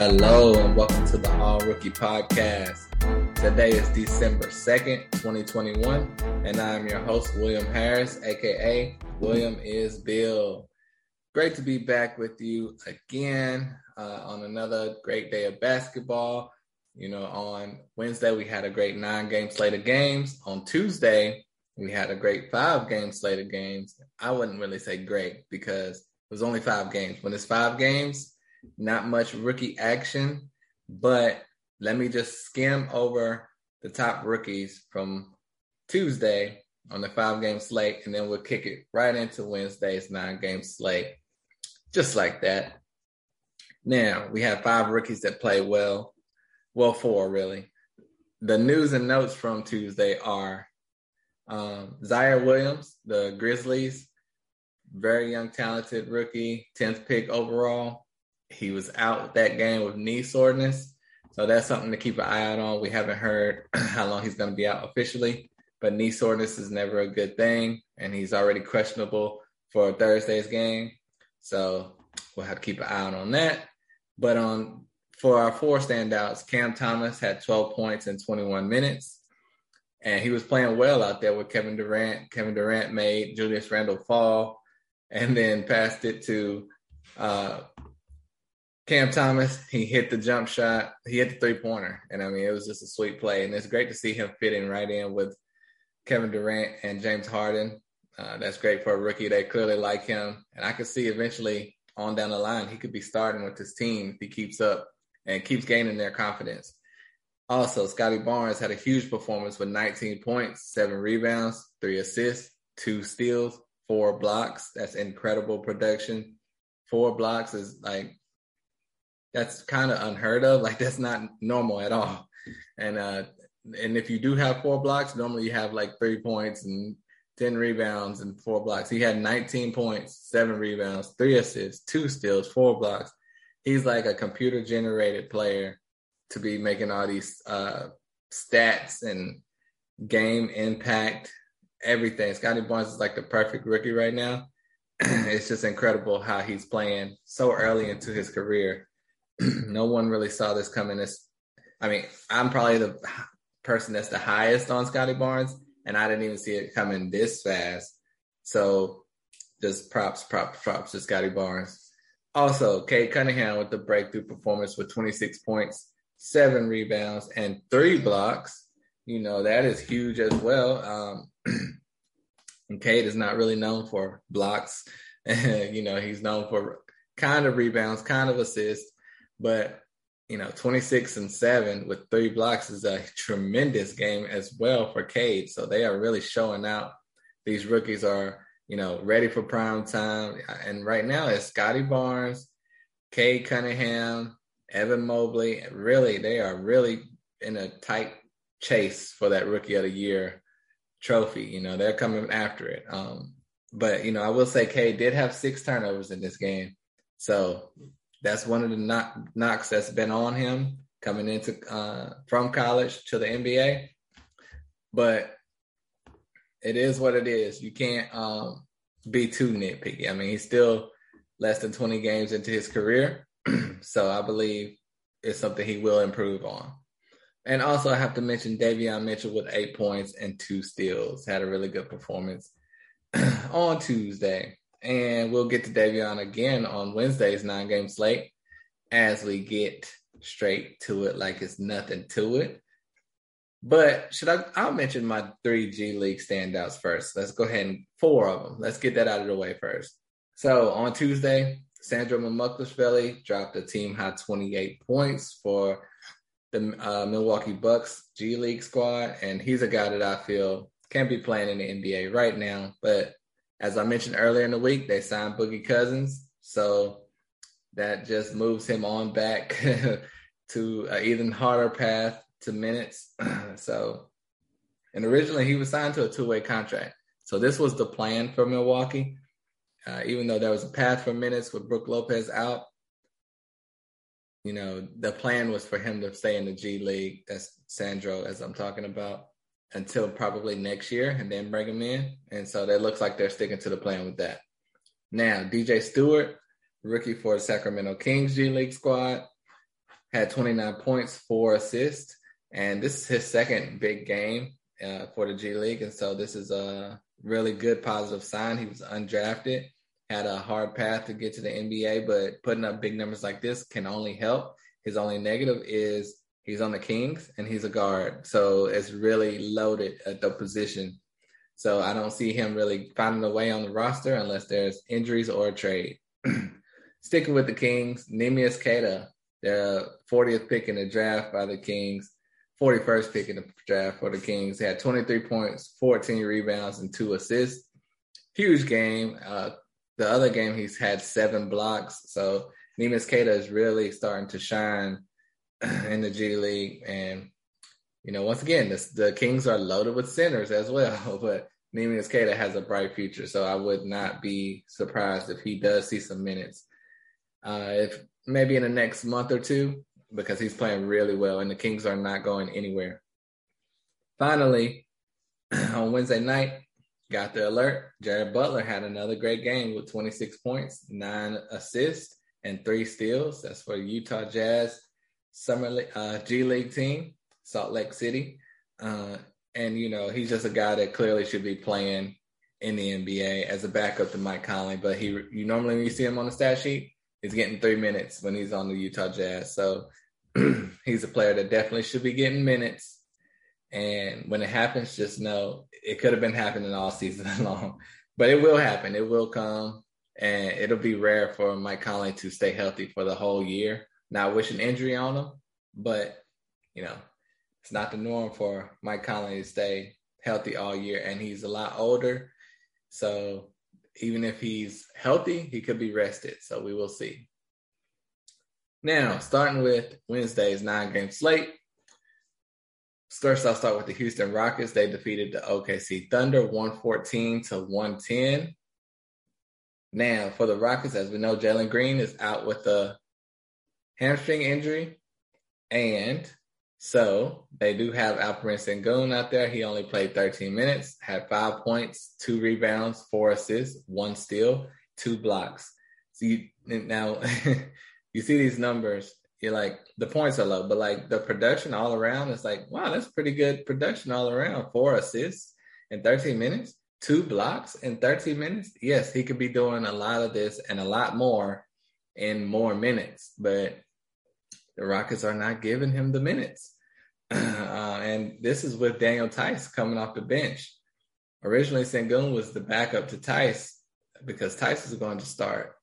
Hello and welcome to the All Rookie Podcast. Today is December 2nd, 2021, and I am your host, William Harris, aka William is Bill. Great to be back with you again uh, on another great day of basketball. You know, on Wednesday, we had a great nine game slate of games. On Tuesday, we had a great five game slate of games. I wouldn't really say great because it was only five games. When it's five games, not much rookie action, but let me just skim over the top rookies from Tuesday on the five game slate, and then we'll kick it right into Wednesday's nine game slate, just like that. Now, we have five rookies that play well, well, four really. The news and notes from Tuesday are um, Ziaire Williams, the Grizzlies, very young, talented rookie, 10th pick overall. He was out that game with knee soreness. So that's something to keep an eye out on. We haven't heard how long he's going to be out officially, but knee soreness is never a good thing. And he's already questionable for Thursday's game. So we'll have to keep an eye out on that. But on for our four standouts, Cam Thomas had 12 points in 21 minutes. And he was playing well out there with Kevin Durant. Kevin Durant made Julius Randle fall and then passed it to uh, Cam Thomas, he hit the jump shot. He hit the three pointer. And I mean, it was just a sweet play. And it's great to see him fitting right in with Kevin Durant and James Harden. Uh, that's great for a rookie. They clearly like him. And I could see eventually on down the line, he could be starting with his team if he keeps up and keeps gaining their confidence. Also, Scotty Barnes had a huge performance with 19 points, seven rebounds, three assists, two steals, four blocks. That's incredible production. Four blocks is like that's kind of unheard of. Like that's not normal at all. And uh, and if you do have four blocks, normally you have like three points and ten rebounds and four blocks. He had 19 points, seven rebounds, three assists, two steals, four blocks. He's like a computer generated player to be making all these uh, stats and game impact, everything. Scotty Barnes is like the perfect rookie right now. it's just incredible how he's playing so early into his career no one really saw this coming. I mean, I'm probably the person that's the highest on Scotty Barnes, and I didn't even see it coming this fast. So just props, props, props to Scotty Barnes. Also, Cade Cunningham with the breakthrough performance with 26 points, seven rebounds, and three blocks. You know, that is huge as well. Um, and Cade is not really known for blocks. you know, he's known for kind of rebounds, kind of assists. But you know, 26 and 7 with three blocks is a tremendous game as well for Cade. So they are really showing out. These rookies are, you know, ready for prime time. And right now it's Scotty Barnes, Cade Cunningham, Evan Mobley. Really, they are really in a tight chase for that rookie of the year trophy. You know, they're coming after it. Um, but you know, I will say Cade did have six turnovers in this game. So that's one of the knock, knocks that's been on him coming into uh, from college to the NBA. But it is what it is. You can't um, be too nitpicky. I mean, he's still less than 20 games into his career. so I believe it's something he will improve on. And also, I have to mention Davion Mitchell with eight points and two steals. Had a really good performance on Tuesday. And we'll get to Davion again on Wednesday's nine game slate as we get straight to it like it's nothing to it. But should I? I'll mention my three G League standouts first. Let's go ahead and four of them. Let's get that out of the way first. So on Tuesday, Sandro Mamukelashvili dropped a team high 28 points for the uh, Milwaukee Bucks G League squad, and he's a guy that I feel can't be playing in the NBA right now, but as I mentioned earlier in the week, they signed Boogie Cousins. So that just moves him on back to an even harder path to minutes. so, and originally he was signed to a two way contract. So this was the plan for Milwaukee. Uh, even though there was a path for minutes with Brook Lopez out, you know, the plan was for him to stay in the G League. That's Sandro, as I'm talking about until probably next year and then bring him in. And so that looks like they're sticking to the plan with that. Now, DJ Stewart, rookie for the Sacramento Kings G League squad. had 29 points, four assists, and this is his second big game uh, for the G League, and so this is a really good positive sign. He was undrafted, had a hard path to get to the NBA, but putting up big numbers like this can only help. His only negative is he's on the Kings and he's a guard, so it's really loaded at the position. So I don't see him really finding a way on the roster unless there's injuries or a trade. Sticking with the Kings, Neemias Queta, the 40th pick in the draft by the Kings, 41st pick in the draft for the Kings. He had 23 points, 14 rebounds, and two assists. Huge game. Uh, the other game, he's had seven blocks. So Neemias Queta is really starting to shine in the G League. And, you know, once again, this, the Kings are loaded with centers as well. But Neemias Queta has a bright future. So I would not be surprised if he does see some minutes. Uh, if maybe in the next month or two, because he's playing really well and the Kings are not going anywhere. Finally, on Wednesday night, got the alert. Jared Butler had another great game with 26 points, nine assists, and three steals. That's for the Utah Jazz Summer uh, G League team, Salt Lake City. Uh, and, you know, he's just a guy that clearly should be playing in the NBA as a backup to Mike Conley. But he, you normally when you see him on the stat sheet, he's getting three minutes when he's on the Utah Jazz. So he's a player that definitely should be getting minutes. And when it happens, just know it could have been happening all season long, but it will happen. It will come, and it'll be rare for Mike Conley to stay healthy for the whole year. Not wishing injury on him, but you know, it's not the norm for Mike Conley to stay healthy all year, and he's a lot older. So even if he's healthy, he could be rested. So we will see. Now, starting with Wednesday's nine game slate. First, I'll start with the Houston Rockets. They defeated the OKC Thunder 114 to 110. Now, for the Rockets, as we know, Jalen Green is out with a hamstring injury. And so they do have Alperen Sengun out there. He only played 13 minutes, had five points, two rebounds, four assists, one steal, two blocks. So you, now you see these numbers, you're like, the points are low, but like the production all around is like, wow, that's pretty good production all around. Four assists in 13 minutes, two blocks in 13 minutes. Yes, he could be doing a lot of this and a lot more in more minutes, but the Rockets are not giving him the minutes. Uh, and this is with Daniel Theis coming off the bench. Originally, Sengun was the backup to Theis because Theis was going to start.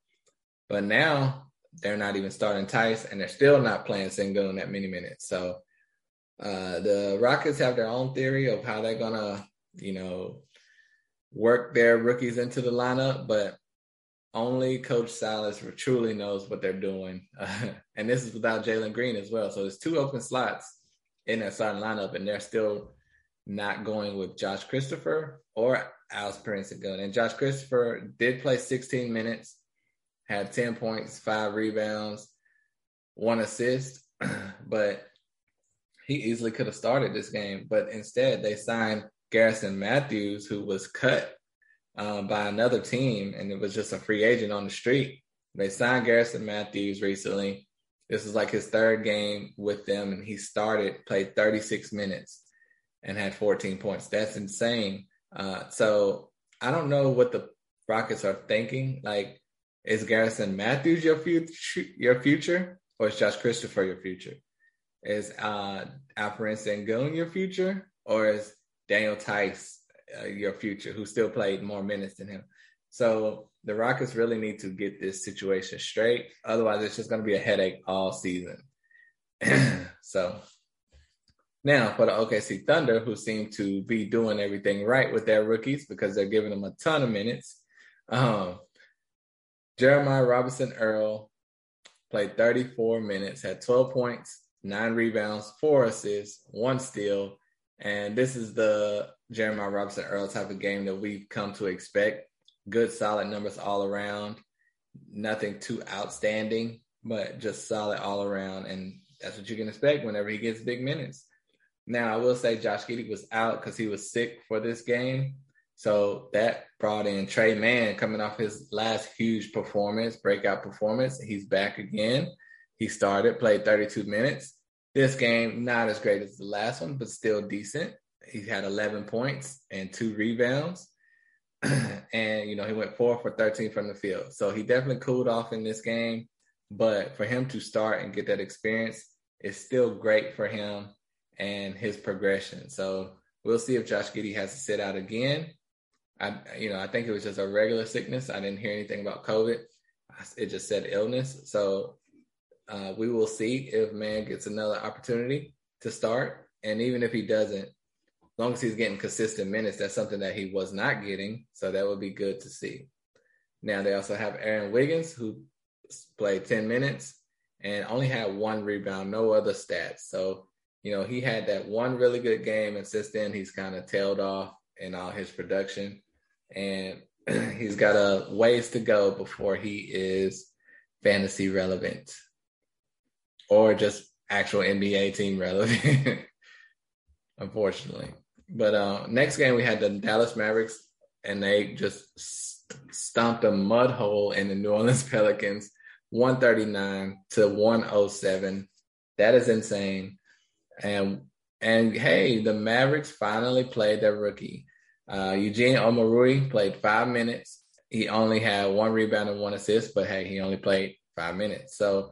But now they're not even starting Theis, and they're still not playing Sengun that many minutes. So uh, the Rockets have their own theory of how they're gonna, you know, work their rookies into the lineup, but only Coach Silas truly knows what they're doing. Uh, and this is without Jalen Green as well. So there's two open slots in that starting lineup, and they're still not going with Josh Christopher or Alperen Sengun. And Josh Christopher did play 16 minutes had 10 points, five rebounds, one assist, but he easily could have started this game. But instead, they signed Garrison Matthews, who was cut um, by another team, and it was just a free agent on the street. They signed Garrison Matthews recently. This is like his third game with them, and he started, played 36 minutes, and had 14 points. That's insane. Uh, so I don't know what the Rockets are thinking. Like, is Garrison Matthews your future, your future, or is Josh Christopher your future? Is uh, Alperen Sengun your future, or is Daniel Theis uh, your future, who still played more minutes than him? So the Rockets really need to get this situation straight. Otherwise, it's just going to be a headache all season. so now for the OKC Thunder, who seem to be doing everything right with their rookies because they're giving them a ton of minutes. Um, Jeremiah Robinson Earl played 34 minutes, had 12 points, nine rebounds, four assists, one steal. And this is the Jeremiah Robinson Earl type of game that we've come to expect. Good, solid numbers all around. Nothing too outstanding, but just solid all around. And that's what you can expect whenever he gets big minutes. Now, I will say Josh Giddey was out because he was sick for this game. So that brought in Tre Mann coming off his last huge performance, breakout performance. He's back again. He started, played 32 minutes. This game, not as great as the last one, but still decent. He had 11 points and two rebounds. and, you know, he went four for 13 from the field. So he definitely cooled off in this game. But for him to start and get that experience is still great for him and his progression. So we'll see if Josh Giddey has to sit out again. I, you know, I think it was just a regular sickness. I didn't hear anything about COVID. It just said illness. So uh, we will see if Mann gets another opportunity to start. And even if he doesn't, as long as he's getting consistent minutes, that's something that he was not getting. So that would be good to see. Now they also have Aaron Wiggins, who played 10 minutes and only had one rebound, no other stats. So, you know, he had that one really good game, and since then he's kind of tailed off in all his production. And he's got a ways to go before he is fantasy relevant or just actual NBA team relevant, unfortunately. But uh, next game we had the Dallas Mavericks, and they just stomped a mud hole in the New Orleans Pelicans, 139 to 107. That is insane. And and hey, the Mavericks finally played their rookie. Uh, Eugene Omoruyi played five minutes. He only had one rebound and one assist, but hey, he only played five minutes. So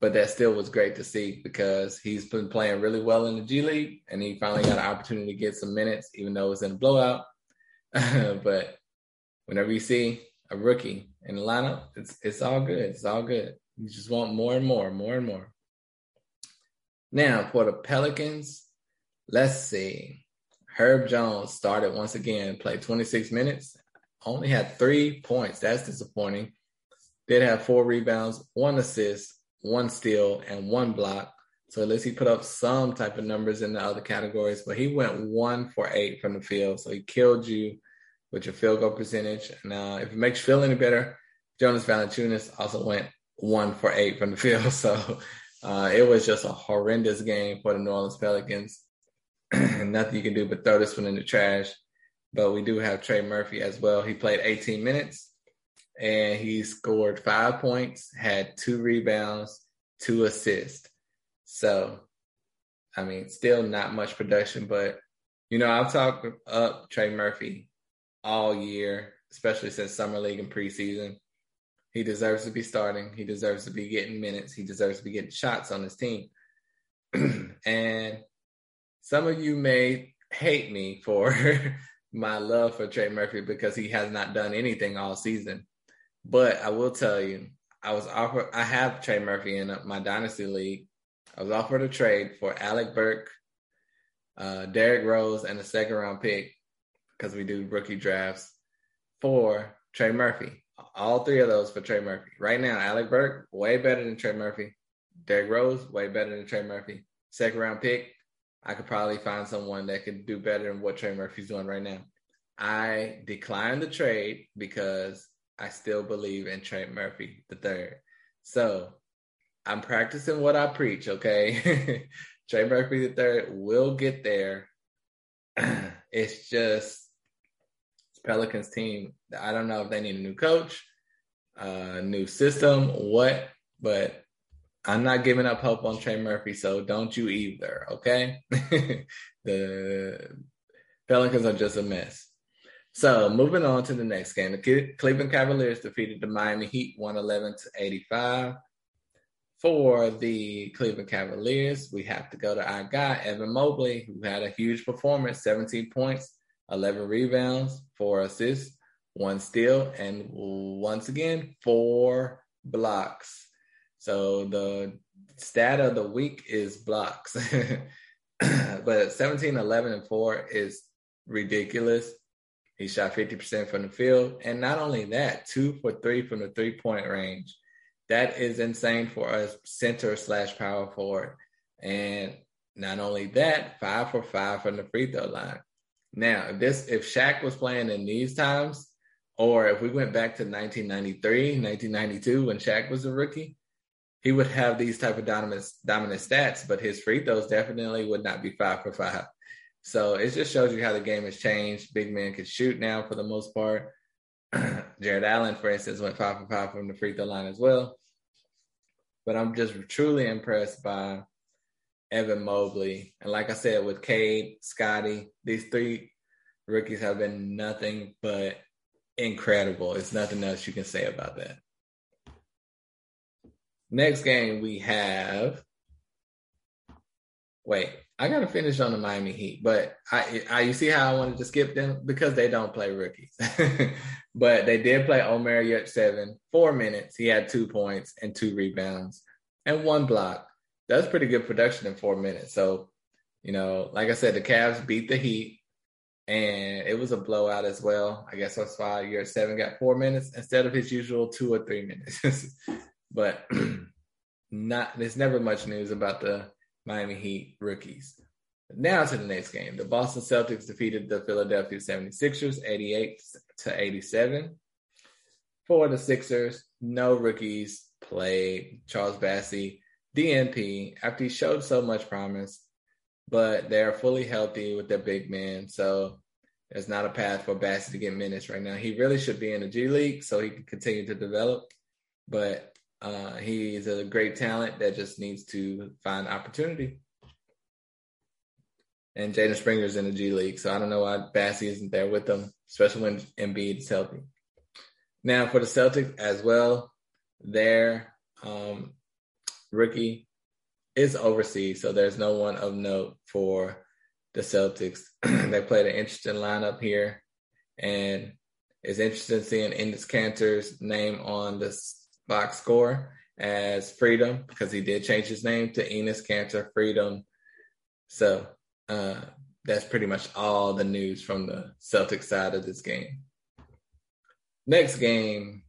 but that still was great to see because he's been playing really well in the G League and he finally got an opportunity to get some minutes, even though it was in a blowout. but whenever you see a rookie in the lineup, it's it's all good. It's all good. You just want more and more, more and more. Now for the Pelicans, let's see. Herb Jones started once again, played 26 minutes, only had three points. That's disappointing. Did have four rebounds, one assist, one steal, and one block. So at least he put up some type of numbers in the other categories, but he went one for eight from the field. So he killed you with your field goal percentage. Now, if it makes you feel any better, Jonas Valanciunas also went one for eight from the field. So uh, it was just a horrendous game for the New Orleans Pelicans. Nothing you can do but throw this one in the trash. But we do have Trey Murphy as well. He played 18 minutes and he scored five points, had two rebounds, two assists. So, I mean, still not much production, but you know, I've talked up Trey Murphy all year, especially since summer league and preseason. He deserves to be starting. He deserves to be getting minutes. He deserves to be getting shots on his team. and some of you may hate me for my love for Trey Murphy because he has not done anything all season. But I will tell you, I was offered. I have Trey Murphy in my dynasty league. I was offered a trade for Alec Burks, uh, Derrick Rose, and a second round pick because we do rookie drafts for Trey Murphy. All three of those for Trey Murphy. Right now, Alec Burks way better than Trey Murphy. Derrick Rose way better than Trey Murphy. Second round pick. I could probably find someone that could do better than what Trey Murphy's doing right now. I declined the trade because I still believe in Trey Murphy the third. So I'm practicing what I preach, okay? Trey Murphy the third will get there. it's just Pelicans team. I don't know if they need a new coach, a uh, new system, what, but I'm not giving up hope on Trey Murphy, so don't you either, okay? the Pelicans are just a mess. So moving on to the next game, the Cleveland Cavaliers defeated the Miami Heat 111 to 85. For the Cleveland Cavaliers, we have to go to our guy, Evan Mobley, who had a huge performance 17 points, 11 rebounds, four assists, one steal, and once again, four blocks. So the stat of the week is blocks. but 17, 11, and 4 is ridiculous. He shot 50% from the field. And not only that, two for three from the three point range. That is insane for a center slash power forward. And not only that, five for five from the free throw line. Now, this if Shaq was playing in these times, or if we went back to 1993, 1992 when Shaq was a rookie, he would have these type of dominant dominant stats, but his free throws definitely would not be five for five. So it just shows you how the game has changed. Big men can shoot now for the most part. Jarrett Allen, for instance, went five for five from the free throw line as well. but I'm just truly impressed by Evan Mobley. And like I said, with Cade, Scotty, these three rookies have been nothing but incredible. It's nothing else you can say about that. Next game we have. Wait, I gotta finish on the Miami Heat, but I, I you see how I wanted to skip them because they don't play rookies. but they did play Omer Yurtseven four minutes. He had two points and two rebounds and one block. That's pretty good production in four minutes. So, you know, like I said, the Cavs beat the Heat and it was a blowout as well. I guess that's why Yurtseven got four minutes instead of his usual two or three minutes. but not there's never much news about the Miami Heat rookies. Now to the next game. The Boston Celtics defeated the Philadelphia 76ers 88 to 87. For the Sixers, no rookies played. Charles Bassey, DNP, after he showed so much promise, but they're fully healthy with their big man. So there's not a path for Bassey to get minutes right now. He really should be in the G League so he can continue to develop. But uh, he's a great talent that just needs to find opportunity. And Jaden Springer's in the G League, so I don't know why Bassey isn't there with them, especially when Embiid is healthy. Now for the Celtics as well, their um, rookie is overseas, so there's no one of note for the Celtics. they played an interesting lineup here, and it's interesting seeing Enes Kanter's name on this box score as Freedom because he did change his name to Enes Kanter Freedom. So uh, that's pretty much all the news from the Celtic side of this game. Next game,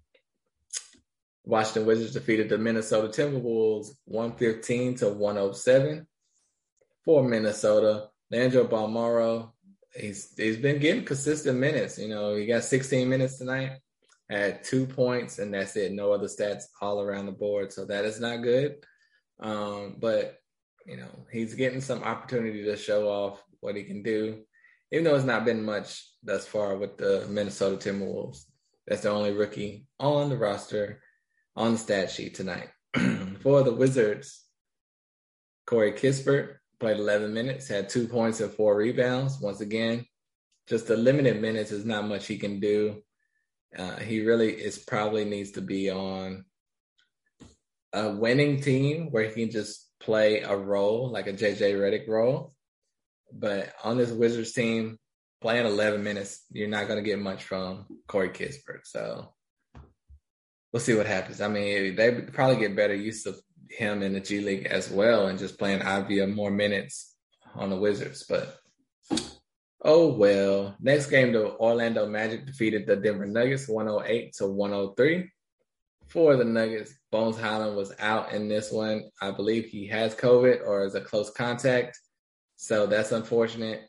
Washington Wizards defeated the Minnesota Timberwolves 115 to 107. For Minnesota, Leandro Bolmaro, he's he's been getting consistent minutes. You know, he got 16 minutes tonight had two points, and that's it. No other stats all around the board. So that is not good. Um, but you know, he's getting some opportunity to show off what he can do, even though it's not been much thus far with the Minnesota Timberwolves. That's the only rookie on the roster on the stat sheet tonight. For the Wizards, Corey Kispert played 11 minutes, had two points and four rebounds. Once again, just the limited minutes is not much he can do. Uh, he really is probably needs to be on a winning team where he can just play a role like a JJ Redick role. But on this Wizards team, playing 11 minutes, you're not going to get much from Corey Kispert. So we'll see what happens. I mean, they probably get better use of him in the G League as well and just playing Avdija more minutes on the Wizards. But Oh well. Next game, the Orlando Magic defeated the Denver Nuggets 108 to 103. For the Nuggets, Bones Hyland was out in this one. I believe he has COVID or is a close contact. So that's unfortunate.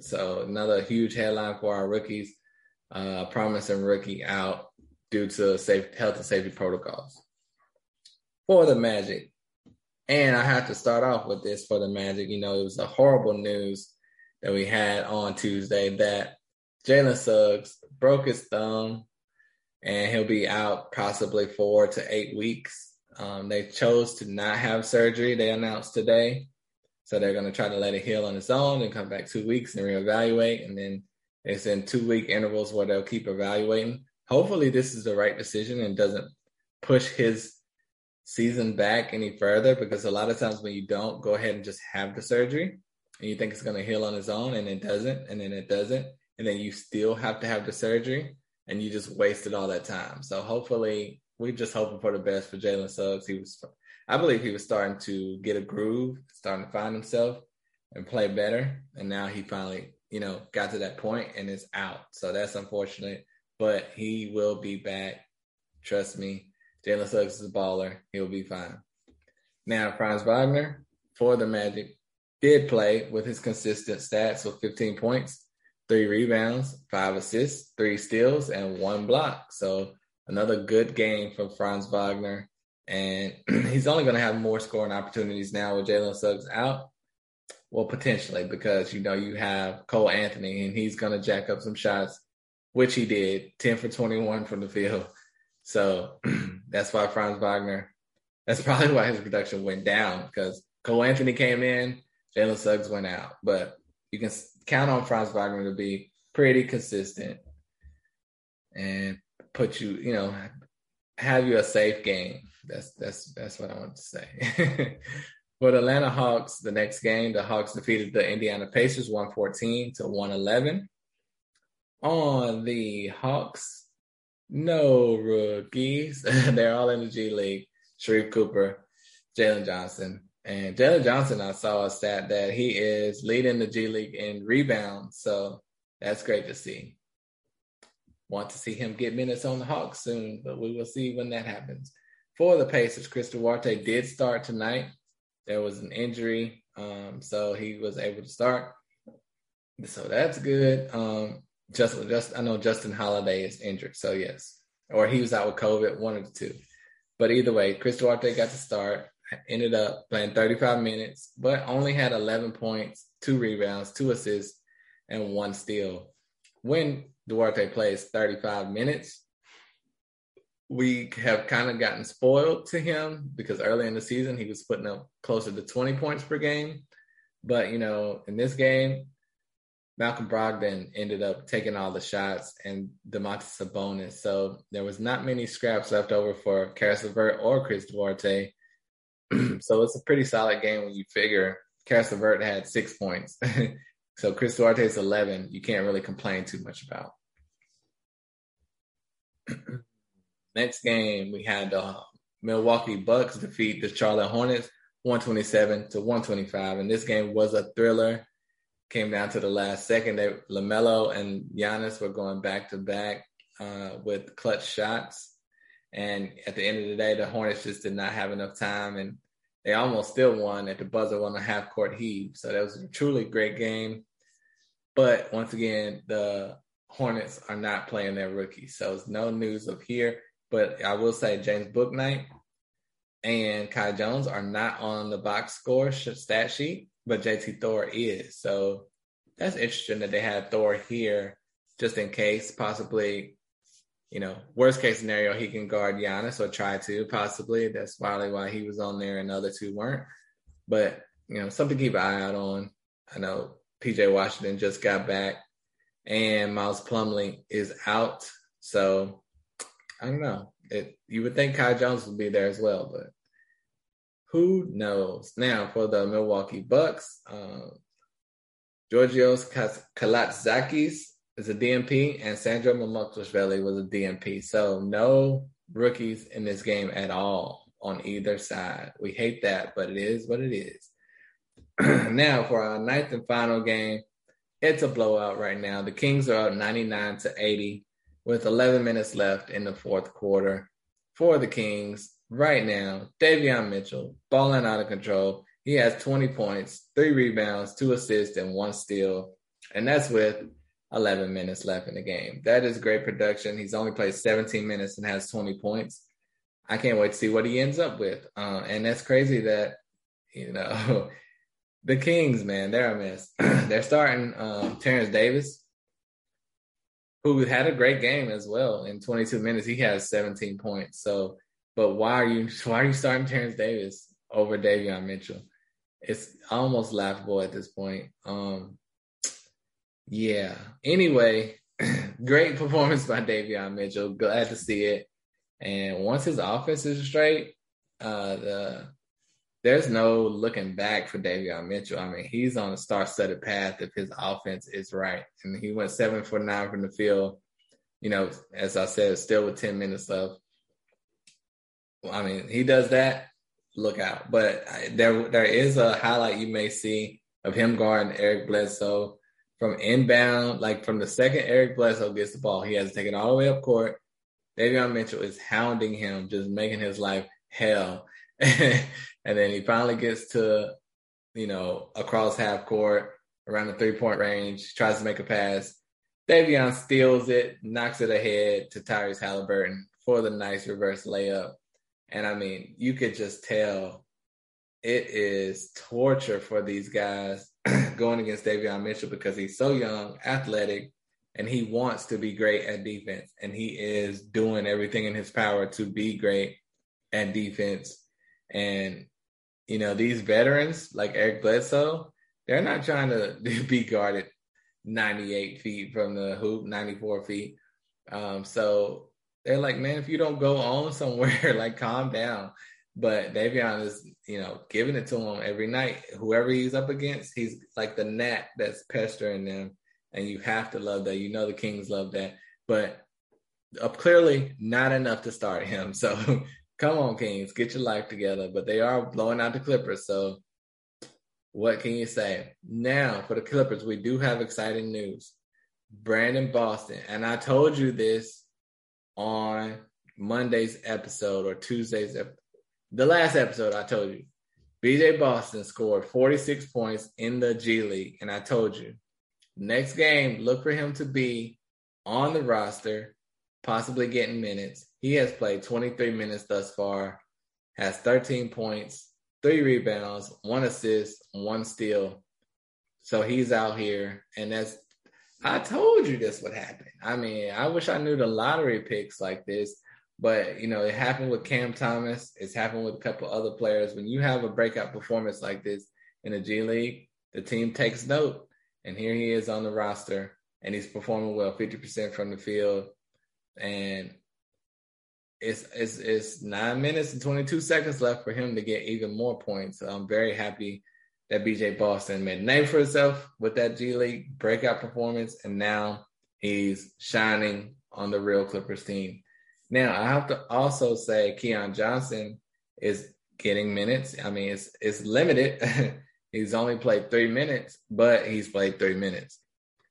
So another huge headline for our rookies. Uh, promising rookie out due to safe health and safety protocols. For the Magic, and I have to start off with this for the Magic. You know, it was a horrible news that we had on Tuesday that Jalen Suggs broke his thumb and he'll be out possibly four to eight weeks. Um, they chose to not have surgery, they announced today. So they're going to try to let it heal on its own and come back two weeks and reevaluate. And then it's in two week intervals where they'll keep evaluating. Hopefully, this is the right decision and doesn't push his season back any further because a lot of times when you don't go ahead and just have the surgery, and you think it's going to heal on its own and it doesn't and then it doesn't and then you still have to have the surgery and you just wasted all that time. So hopefully we're just hoping for the best for jalen suggs. He was i believe he was starting to get a groove starting to find himself and play better and now he finally you know got to that point and is out. So that's unfortunate but he will be back. Trust me jalen suggs is a baller. He'll be fine. Now franz wagner for the magic did play with his consistent stats with 15 points, three rebounds, five assists, three steals, and one block. So another good game from Franz Wagner. And he's only going to have more scoring opportunities now with Jalen Suggs out. Well, potentially, because you know you have Cole Anthony and he's going to jack up some shots, which he did 10 for 21 from the field. So that's why Franz Wagner That's probably why his production went down because Cole Anthony came in, Jalen Suggs went out. But you can count on Franz Wagner to be pretty consistent and put you, you know, have you a safe game. That's that's that's what I want to say. For the Atlanta Hawks, the next game, the Hawks defeated the Indiana Pacers 114 to 111. On the Hawks, no rookies. They're all in the G League. Sharife Cooper, Jalen Johnson. And Jalen Johnson, I saw a stat that he is leading the G League in rebounds. So that's great to see. Want to see him get minutes on the Hawks soon, but we will see when that happens. For the Pacers, Chris Duarte did start tonight. There was an injury, um, so he was able to start. So that's good. Um, just, just I know Justin Holiday is injured, so yes, or he was out with COVID, one of the two. But either way, Chris Duarte got to start. Ended up playing 35 minutes, but only had 11 points, two rebounds, two assists, and one steal. When Duarte plays 35 minutes, we have kind of gotten spoiled to him because early in the season he was putting up closer to 20 points per game. But you know, in this game, Malcolm Brogdon ended up taking all the shots and Domantas Sabonis. So there was not many scraps left over for Caris LeVert or Chris Duarte. so it's a pretty solid game when you figure Caris LeVert had six points. so Chris Duarte's 11. You can't really complain too much about. Next game, we had the Milwaukee Bucks defeat the Charlotte Hornets 127 to 125. And this game was a thriller came down to the last second. They Lamelo and Giannis were going back to back uh, with clutch shots, and at the end of the day, the Hornets just did not have enough time, and they almost still won at the buzzer on a half court heave. So that was a truly great game. But once again, the Hornets are not playing their rookies, so it's no news of here. But I will say James Bouknight and Kai Jones are not on the box score stat sheet but JT Thor is. So that's interesting that they had Thor here just in case, possibly, you know, worst case scenario, he can guard Giannis or try to possibly. That's probably why he was on there and the other two weren't. But, you know, something to keep an eye out on. I know PJ Washington just got back and Miles Plumlee is out. So I don't know. It, you would think Kai Jones would be there as well, but who knows? Now for the Milwaukee Bucks, um, Georgios Kalaitzakis is a DNP, and Sandro Mamukelashvili was a DNP. So no rookies in this game at all on either side. We hate that, but it is what it is. now for our ninth and final game, it's a blowout right now. The Kings are up 99 to 80 with 11 minutes left in the fourth quarter for the Kings right now, Davion Mitchell, balling out of control. He has 20 points, three rebounds, two assists, and one steal. And that's with 11 minutes left in the game. That is great production. He's only played 17 minutes and has 20 points. I can't wait to see what he ends up with. Uh, and that's crazy that, you know, the Kings, man, they're a mess. they're starting um, Terrence Davis, who had a great game as well. In 22 minutes, he has 17 points. So but why are you why are you starting Terrence Davis over Davion Mitchell? It's almost laughable at this point. Um, yeah. Anyway, great performance by Davion Mitchell. Glad to see it. And once his offense is straight, uh, the there's no looking back for Davion Mitchell. I mean, he's on a star-studded path if his offense is right. And he went seven for nine from the field. You know, as I said, still with 10 minutes left. I mean, he does that. Look out! But there, there is a highlight you may see of him guarding Eric Bledsoe from inbound, like from the second Eric Bledsoe gets the ball, he has to take it all the way up court. Davion Mitchell is hounding him, just making his life hell. and then he finally gets to, you know, across half court, around the three point range, tries to make a pass. Davion steals it, knocks it ahead to Tyrese Halliburton for the nice reverse layup. And I mean, you could just tell it is torture for these guys going against Davion Mitchell because he's so young, athletic, and he wants to be great at defense. And he is doing everything in his power to be great at defense. And, you know, these veterans like Eric Bledsoe, they're not trying to be guarded 98 feet from the hoop, 94 feet. Um, so they're like, man, if you don't go on somewhere, like calm down. But Davion is, you know, giving it to him every night. Whoever he's up against, he's like the gnat that's pestering them. And you have to love that. You know the Kings love that. But uh, clearly not enough to start him. So come on, Kings, get your life together. But they are blowing out the Clippers. So what can you say? Now for the Clippers, we do have exciting news. Brandon Boston. And I told you this on Monday's episode or Tuesday's episode the last episode I told you, BJ Boston scored 46 points in the G League. And I told you, next game, look for him to be on the roster, possibly getting minutes. He has played 23 minutes thus far, has 13 points, three rebounds, one assist, one steal. So he's out here. And that's, I told you this would happen. I mean, I wish I knew the lottery picks like this but you know, it happened with Cam Thomas. It's happened with a couple other players. When you have a breakout performance like this in the G League, the team takes note. And here he is on the roster, and he's performing well, fifty percent from the field, and it's it's it's nine minutes and twenty two seconds left for him to get even more points. So I'm very happy that BJ Boston made a name for himself with that G League breakout performance, and now he's shining on the real Clippers team. Now I have to also say Keon Johnson is getting minutes. I mean, it's it's limited. he's only played three minutes, but he's played three minutes.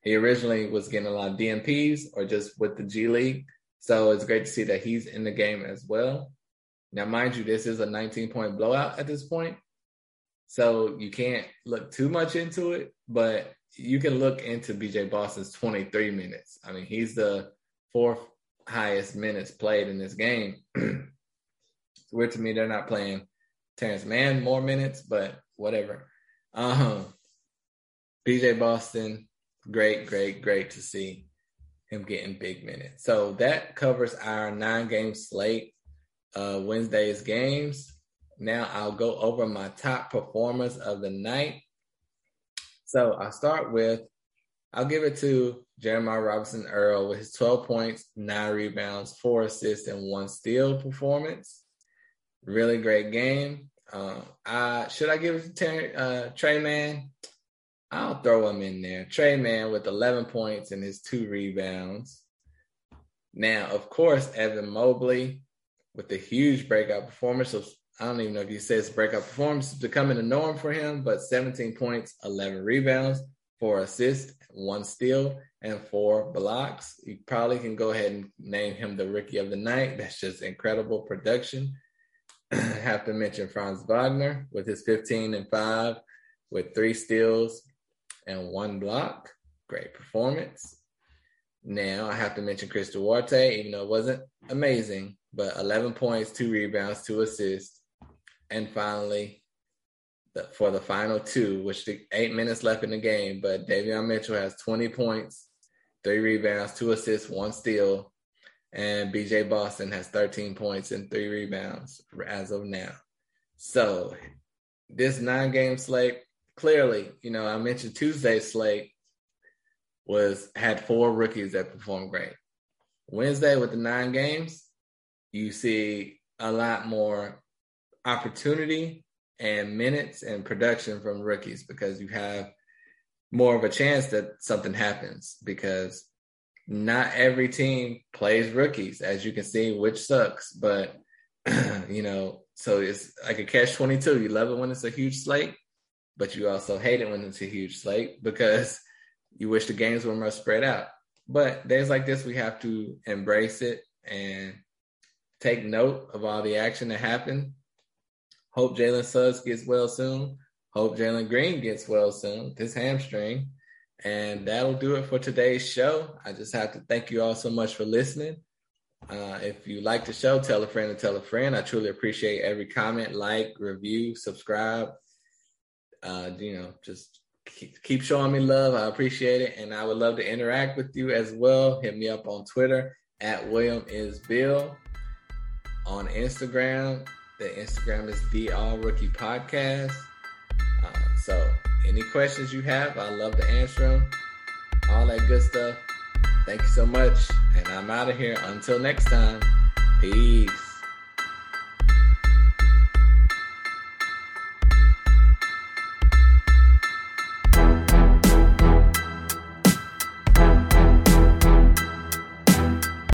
He originally was getting a lot of DNPs or just with the G League. So it's great to see that he's in the game as well. Now, mind you, this is a 19 point blowout at this point. So you can't look too much into it, but you can look into BJ Boston's 23 minutes. I mean, he's the fourth highest minutes played in this game. it's weird to me they're not playing Terance Mann more minutes, but whatever. Um, BJ Boston, great, great, great to see him getting big minutes. So that covers our nine game slate, uh, Wednesday's games. Now I'll go over my top performers of the night. So I'll start with, I'll give it to Jeremiah Robinson Earl with his 12 points, nine rebounds, four assists, and one steal performance. Really great game. Uh, I, should I give it to uh, Tre Mann? I'll throw him in there. Tre Mann with 11 points and his two rebounds. Now, of course, Evan Mobley with the huge breakout performance. So I don't even know if you say it's breakout performance becoming a norm for him, but 17 points, 11 rebounds, four assists, one steal, and four blocks. You probably can go ahead and name him the rookie of the night. That's just incredible production. have to mention Franz Wagner with his 15 and 5 with three steals and one block. Great performance. Now I have to mention Chris Duarte, even though it wasn't amazing, but 11 points, two rebounds, two assists. And finally, for the final two, which the eight minutes left in the game. But Davion Mitchell has 20 points, three rebounds, two assists, one steal. And BJ Boston has 13 points and three rebounds as of now. So this nine game slate, clearly, you know, I mentioned Tuesday's slate was had four rookies that performed great. Wednesday with the nine games, you see a lot more opportunity and minutes and production from rookies because you have more of a chance that something happens because not every team plays rookies, as you can see, which sucks. But you know, so it's like a catch twenty two. You love it when it's a huge slate, but you also hate it when it's a huge slate because you wish the games were more spread out. But days like this, we have to embrace it and take note of all the action that happened Hope Jalen Suggs gets well soon. Hope Jalen Green gets well soon. This hamstring. And that'll do it for today's show. I just have to thank you all so much for listening. Uh, if you like the show, tell a friend and tell a friend. I truly appreciate every comment, like, review, subscribe. Uh, you know, just keep, keep showing me love. I appreciate it. And I would love to interact with you as well. Hit me up on Twitter at William is Bill. On Instagram, The Instagram is the All Rookie Podcast. Uh, so, any questions you have, I love to answer them. All that good stuff. Thank you so much. And I'm out of here. Until next time, peace.